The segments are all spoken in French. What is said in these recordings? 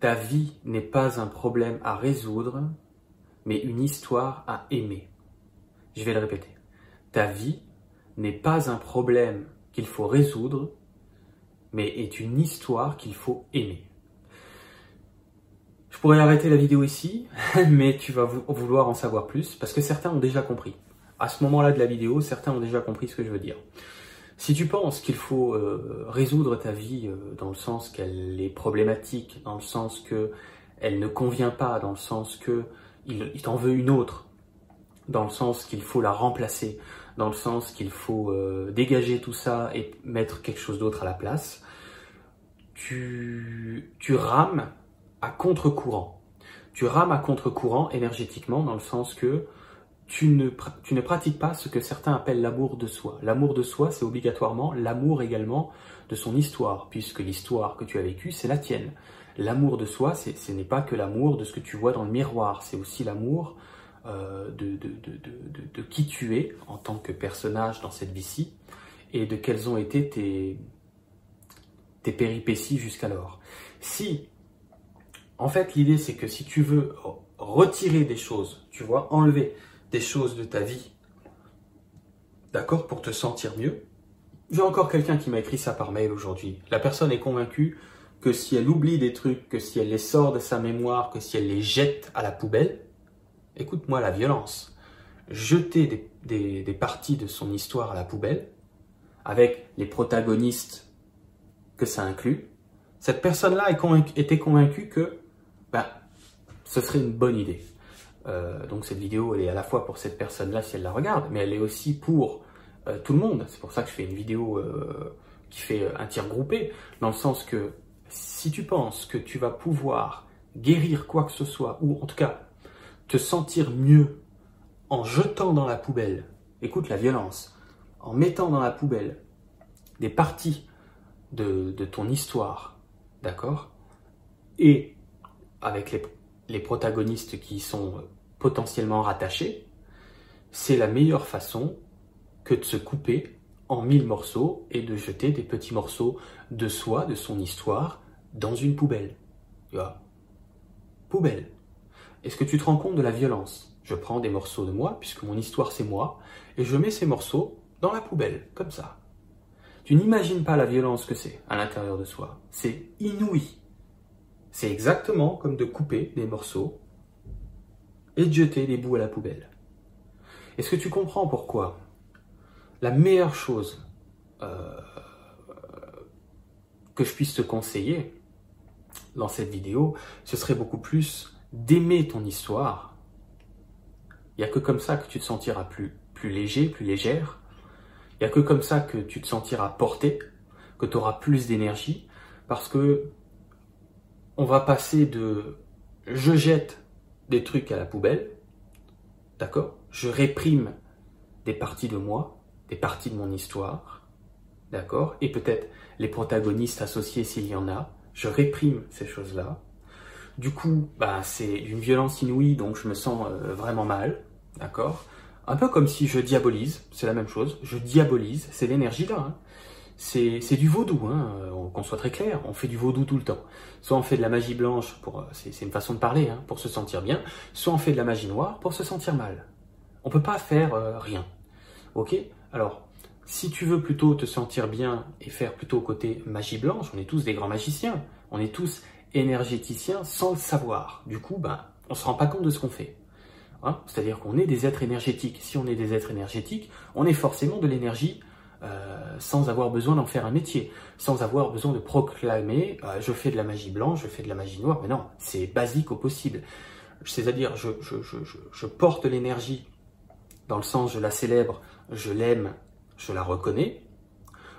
Ta vie n'est pas un problème à résoudre, mais une histoire à aimer. Je vais le répéter. Ta vie n'est pas un problème qu'il faut résoudre, mais est une histoire qu'il faut aimer. Je pourrais arrêter la vidéo ici, mais tu vas vouloir en savoir plus, parce que certains ont déjà compris. À ce moment-là de la vidéo, certains ont déjà compris ce que je veux dire. Si tu penses qu'il faut euh, résoudre ta vie euh, dans le sens qu'elle est problématique, dans le sens que elle ne convient pas, dans le sens que il, t'en veut une autre, dans le sens qu'il faut la remplacer, dans le sens qu'il faut euh, dégager tout ça et mettre quelque chose d'autre à la place, tu, tu rames à contre-courant. Tu rames à contre-courant énergétiquement dans le sens que tu ne, tu ne pratiques pas ce que certains appellent l'amour de soi. L'amour de soi, c'est obligatoirement l'amour également de son histoire, puisque l'histoire que tu as vécue, c'est la tienne. L'amour de soi, ce n'est pas que l'amour de ce que tu vois dans le miroir, c'est aussi l'amour euh, de, de, de, de, qui tu es en tant que personnage dans cette vie-ci et de quelles ont été tes, tes péripéties jusqu'alors. Si, en fait, l'idée c'est que si tu veux retirer des choses, tu vois, enlever des choses de ta vie, d'accord, pour te sentir mieux. J'ai encore quelqu'un qui m'a écrit ça par mail aujourd'hui. La personne est convaincue que si elle oublie des trucs, que si elle les sort de sa mémoire, que si elle les jette à la poubelle, écoute-moi la violence. Jeter des, parties de son histoire à la poubelle, avec les protagonistes que ça inclut, cette personne-là était convaincue que ben, ce serait une bonne idée. Euh, donc cette vidéo, elle est à la fois pour cette personne-là si elle la regarde, mais elle est aussi pour euh, tout le monde. C'est pour ça que je fais une vidéo euh, qui fait un tir groupé, dans le sens que si tu penses que tu vas pouvoir guérir quoi que ce soit, ou en tout cas te sentir mieux en jetant dans la poubelle, écoute la violence, en mettant dans la poubelle des parties de, de ton histoire, d'accord? Et avec les, les protagonistes qui sont potentiellement rattachés, c'est la meilleure façon que de se couper en mille morceaux et de jeter des petits morceaux de soi, de son histoire, dans une poubelle. Tu Poubelle. Est-ce que tu te rends compte de la violence? Je prends des morceaux de moi, puisque mon histoire c'est moi, et je mets ces morceaux dans la poubelle, comme ça. Tu n'imagines pas la violence que c'est à l'intérieur de soi. C'est inouï. C'est exactement comme de couper des morceaux et de jeter les bouts à la poubelle. Est-ce que tu comprends pourquoi la meilleure chose euh, que je puisse te conseiller dans cette vidéo, ce serait beaucoup plus d'aimer ton histoire. Il n'y a que comme ça que tu te sentiras plus, plus léger, plus légère. Il n'y a que comme ça que tu te sentiras porté, que tu auras plus d'énergie, parce que on va passer de je jette des trucs à la poubelle, d'accord? Je réprime des parties de moi, des parties de mon histoire, d'accord? Et peut-être les protagonistes associés s'il y en a, je réprime ces choses-là. Du coup, bah, c'est une violence inouïe, donc je me sens euh, vraiment mal, d'accord? Un peu comme si je diabolise, c'est la même chose, je diabolise, c'est l'énergie là, hein c'est du vaudou, hein, euh, qu'on soit très clair, on fait du vaudou tout le temps. Soit on fait de la magie blanche, euh, c'est une façon de parler, hein, pour se sentir bien, soit on fait de la magie noire pour se sentir mal. On peut pas faire euh, rien. Ok? Alors, si tu veux plutôt te sentir bien et faire plutôt côté magie blanche, on est tous des grands magiciens, on est tous énergéticiens sans le savoir. Du coup, ben, on se rend pas compte de ce qu'on fait. Hein? C'est-à-dire qu'on est des êtres énergétiques. Si on est des êtres énergétiques, on est forcément de l'énergie euh, sans avoir besoin d'en faire un métier, sans avoir besoin de proclamer euh, je fais de la magie blanche, je fais de la magie noire. Mais non, c'est basique au possible. C'est-à-dire, je, je, porte l'énergie dans le sens je la célèbre, je l'aime, je la reconnais,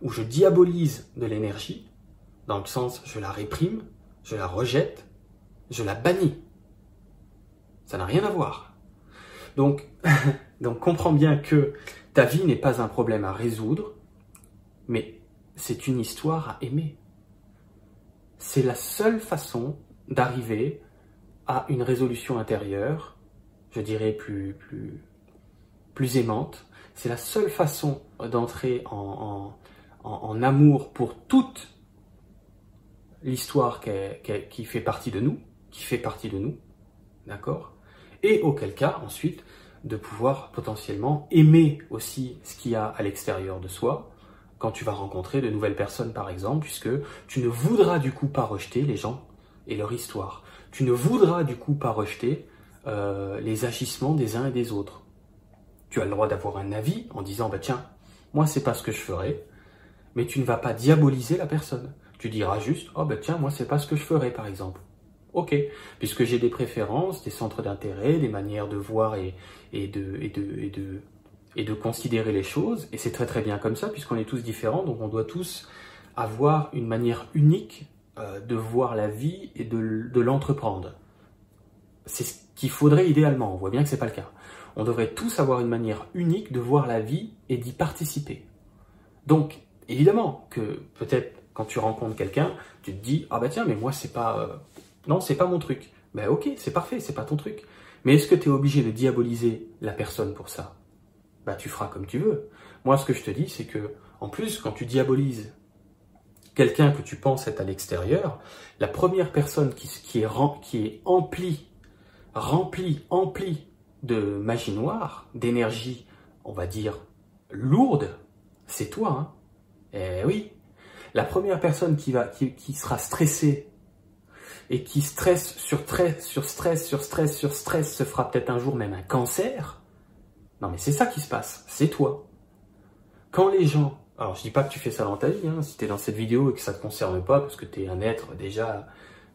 ou je diabolise de l'énergie dans le sens je la réprime, je la rejette, je la bannis. Ça n'a rien à voir. Donc, donc comprends bien que ta vie n'est pas un problème à résoudre, mais c'est une histoire à aimer. C'est la seule façon d'arriver à une résolution intérieure, je dirais plus, plus, plus aimante. C'est la seule façon d'entrer en, en, en, amour pour toute l'histoire qui fait partie de nous, qui fait partie de nous, d'accord? Et auquel cas, ensuite, de pouvoir potentiellement aimer aussi ce qu'il y a à l'extérieur de soi, quand tu vas rencontrer de nouvelles personnes par exemple, puisque tu ne voudras du coup pas rejeter les gens et leur histoire. Tu ne voudras du coup pas rejeter euh, les agissements des uns et des autres. Tu as le droit d'avoir un avis en disant bah tiens, moi c'est pas ce que je ferais, mais tu ne vas pas diaboliser la personne. Tu diras juste oh bah tiens, moi c'est pas ce que je ferais par exemple. Ok, puisque j'ai des préférences, des centres d'intérêt, des manières de voir et, de, considérer les choses, et c'est très très bien comme ça, puisqu'on est tous différents, donc on doit tous avoir une manière unique euh, de voir la vie et de, l'entreprendre. C'est ce qu'il faudrait idéalement, on voit bien que c'est pas le cas. On devrait tous avoir une manière unique de voir la vie et d'y participer. Donc, évidemment que peut-être quand tu rencontres quelqu'un, tu te dis ah bah tiens mais moi c'est pas euh, non, c'est pas mon truc. Ben ok, c'est parfait, c'est pas ton truc. Mais est-ce que tu es obligé de diaboliser la personne pour ça? Bah tu feras comme tu veux. Moi ce que je te dis c'est que en plus quand tu diabolises quelqu'un que tu penses être à l'extérieur, la première personne qui, est, qui est emplie, remplie, emplie de magie noire, d'énergie, on va dire, lourde, c'est toi. Hein eh oui. La première personne qui, va, qui sera stressée et qui stress, sur stress, sur stress, sur stress, se fera peut-être un jour même un cancer. Non mais c'est ça qui se passe, c'est toi. Quand les gens, alors je dis pas que tu fais ça dans ta vie, hein, si tu es dans cette vidéo et que ça te concerne pas, parce que tu es un être déjà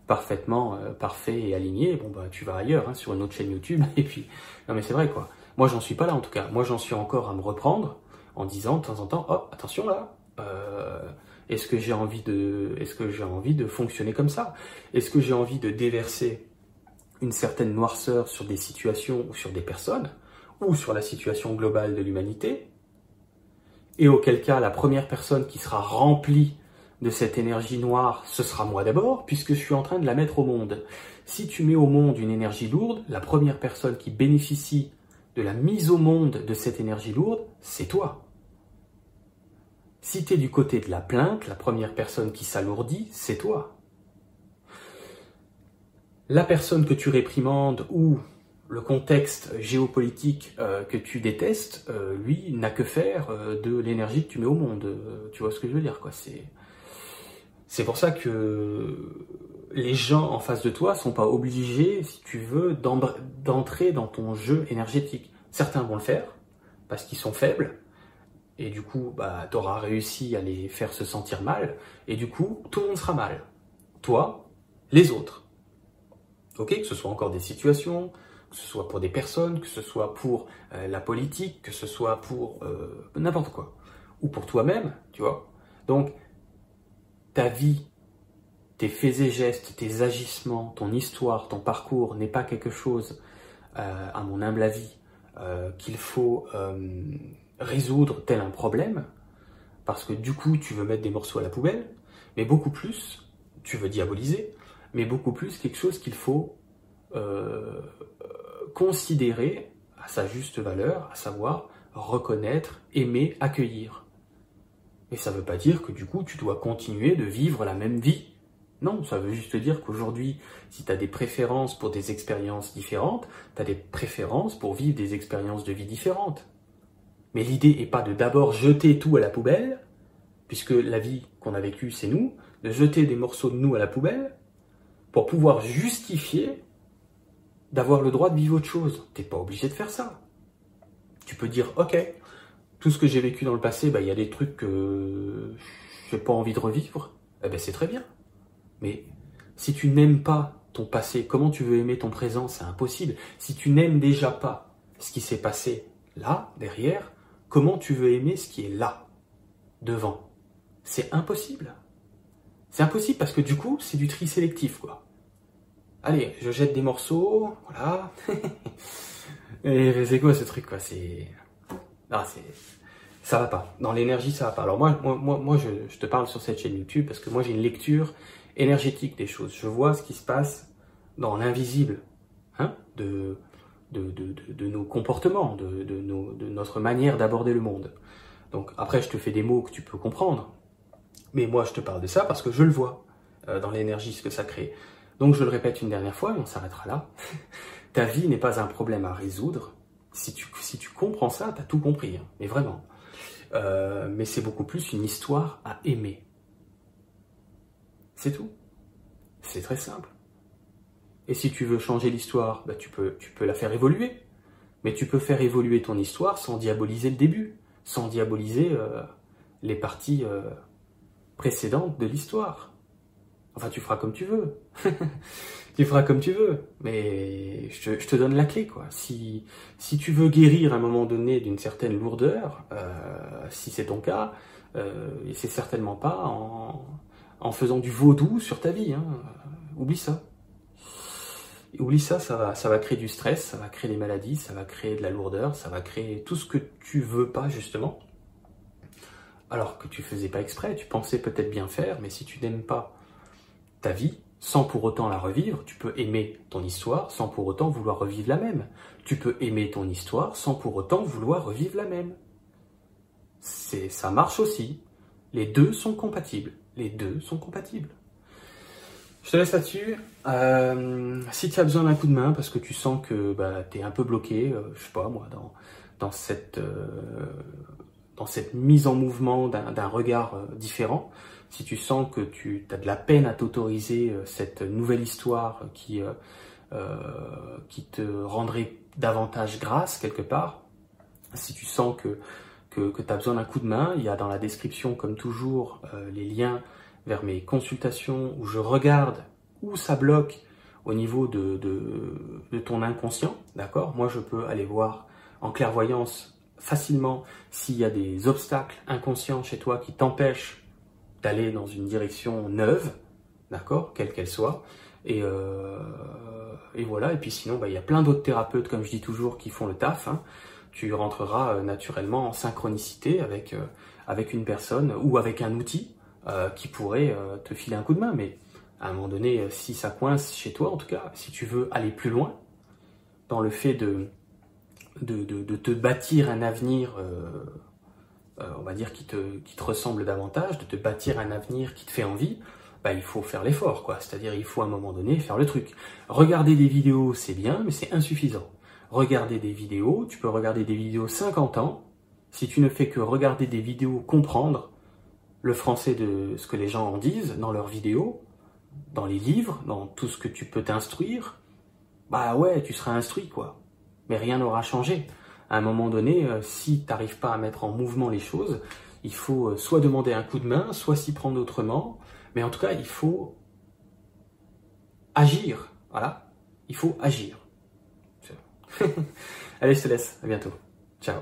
parfaitement euh, parfait et aligné, bon bah tu vas ailleurs, hein, sur une autre chaîne YouTube, et puis, non mais c'est vrai quoi. Moi j'en suis pas là en tout cas, moi j'en suis encore à me reprendre en disant de temps en temps, oh attention là, euh, est-ce que j'ai envie de, est-ce que j'ai envie de fonctionner comme ça? Est-ce que j'ai envie de déverser une certaine noirceur sur des situations ou sur des personnes ou sur la situation globale de l'humanité? Et auquel cas, la première personne qui sera remplie de cette énergie noire, ce sera moi d'abord, puisque je suis en train de la mettre au monde. Si tu mets au monde une énergie lourde, la première personne qui bénéficie de la mise au monde de cette énergie lourde, c'est toi. Si tu es du côté de la plainte, la première personne qui s'alourdit, c'est toi. La personne que tu réprimandes ou le contexte géopolitique euh, que tu détestes, euh, lui, n'a que faire euh, de l'énergie que tu mets au monde. tu vois ce que je veux dire. C'est, c'est pour ça que les gens en face de toi sont pas obligés, si tu veux, d'entrer dans ton jeu énergétique. Certains vont le faire parce qu'ils sont faibles, et du coup, bah, tu auras réussi à les faire se sentir mal, et du coup, tout le monde sera mal. Toi, les autres. Ok, que ce soit encore des situations, que ce soit pour des personnes, que ce soit pour euh, la politique, que ce soit pour euh, n'importe quoi. Ou pour toi-même, tu vois. Donc, ta vie, tes faits et gestes, tes agissements, ton histoire, ton parcours n'est pas quelque chose, euh, à mon humble avis, qu'il faut résoudre tel un problème, parce que du coup tu veux mettre des morceaux à la poubelle, mais beaucoup plus, tu veux diaboliser, mais beaucoup plus quelque chose qu'il faut euh, considérer à sa juste valeur, à savoir reconnaître, aimer, accueillir. Mais ça ne veut pas dire que du coup tu dois continuer de vivre la même vie. Non, ça veut juste dire qu'aujourd'hui, si tu as des préférences pour des expériences différentes, tu as des préférences pour vivre des expériences de vie différentes. Mais l'idée n'est pas de d'abord jeter tout à la poubelle, puisque la vie qu'on a vécue, c'est nous, de jeter des morceaux de nous à la poubelle, pour pouvoir justifier d'avoir le droit de vivre autre chose. Tu n'es pas obligé de faire ça. Tu peux dire, ok, tout ce que j'ai vécu dans le passé, bah, il y a des trucs que je n'ai pas envie de revivre. Eh ben, c'est très bien. Mais si tu n'aimes pas ton passé, comment tu veux aimer ton présent? C'est impossible. Si tu n'aimes déjà pas ce qui s'est passé là, derrière, Comment tu veux aimer ce qui est là, devant? C'est impossible. C'est impossible parce que du coup, c'est du tri sélectif, quoi. Allez, je jette des morceaux, voilà. Et c'est quoi ce truc, quoi? C'est. Ah, c'est. Ça va pas. Dans l'énergie, ça va pas. Alors moi, moi, je, je, te parle sur cette chaîne YouTube parce que moi j'ai une lecture énergétique des choses. Je vois ce qui se passe dans l'invisible, hein, de, nos comportements, de, notre manière d'aborder le monde. Donc après, je te fais des mots que tu peux comprendre. Mais moi, je te parle de ça parce que je le vois. dans l'énergie ce que ça crée. Donc je le répète une dernière fois et on s'arrêtera là. Ta vie n'est pas un problème à résoudre. Si tu, comprends ça, tu as tout compris, hein. mais vraiment. mais c'est beaucoup plus une histoire à aimer. C'est tout. C'est très simple. Et si tu veux changer l'histoire, bah, tu, peux, la faire évoluer. Mais tu peux faire évoluer ton histoire sans diaboliser le début, sans diaboliser euh, les parties euh, précédentes de l'histoire. Enfin, tu feras comme tu veux. tu feras comme tu veux. Mais je te, donne la clé, quoi. Si, tu veux guérir à un moment donné d'une certaine lourdeur, euh, si c'est ton cas, c'est certainement pas en, en faisant du vaudou sur ta vie. Hein. Oublie ça. Oublie ça, ça va, créer du stress, ça va créer des maladies, ça va créer de la lourdeur, ça va créer tout ce que tu veux pas justement. Alors que tu faisais pas exprès, tu pensais peut-être bien faire, mais si tu n'aimes pas ta vie, sans pour autant la revivre, tu peux aimer ton histoire sans pour autant vouloir revivre la même. Tu peux aimer ton histoire sans pour autant vouloir revivre la même. Ça marche aussi. Les deux sont compatibles. Les deux sont compatibles. Je te laisse là-dessus. Euh, si tu as besoin d'un coup de main parce que tu sens que bah, tu es un peu bloqué, euh, je sais pas moi, dans, euh, cette mise en mouvement d'un regard différent, si tu sens que tu as de la peine à t'autoriser cette nouvelle histoire qui, te rendrait davantage grâce quelque part, si tu sens que tu as besoin d'un coup de main, il y a dans la description, comme toujours, euh, les liens vers mes consultations où je regarde où ça bloque au niveau de, de, ton inconscient, d'accord? Moi, je peux aller voir en clairvoyance facilement s'il y a des obstacles inconscients chez toi qui t'empêchent d'aller dans une direction neuve, d'accord? Quelle qu'elle soit. Et, euh, et voilà, et puis sinon, bah, il y a plein d'autres thérapeutes, comme je dis toujours, qui font le taf. Hein tu rentreras euh, naturellement en synchronicité avec, euh, avec une personne ou avec un outil euh, qui pourrait te filer un coup de main. Mais à un moment donné, si ça coince chez toi, en tout cas, si tu veux aller plus loin dans le fait de, de, te bâtir un avenir, on va dire, qui te, qui te ressemble davantage, de te bâtir un avenir qui te fait envie, bah, il faut faire l'effort, quoi. C'est-à-dire, il faut à un moment donné faire le truc. Regarder des vidéos, c'est bien, mais c'est insuffisant regarder des vidéos, tu peux regarder des vidéos 50 ans, si tu ne fais que regarder des vidéos, comprendre le français de ce que les gens en disent dans leurs vidéos, dans les livres, dans tout ce que tu peux t'instruire, bah ouais, tu seras instruit quoi. Mais rien n'aura changé. À un moment donné, euh, si tu n'arrives pas à mettre en mouvement les choses, il faut euh, soit demander un coup de main, soit s'y prendre autrement. Mais en tout cas, il faut agir. Voilà. Il faut agir. Allez, je te laisse. À bientôt. Ciao.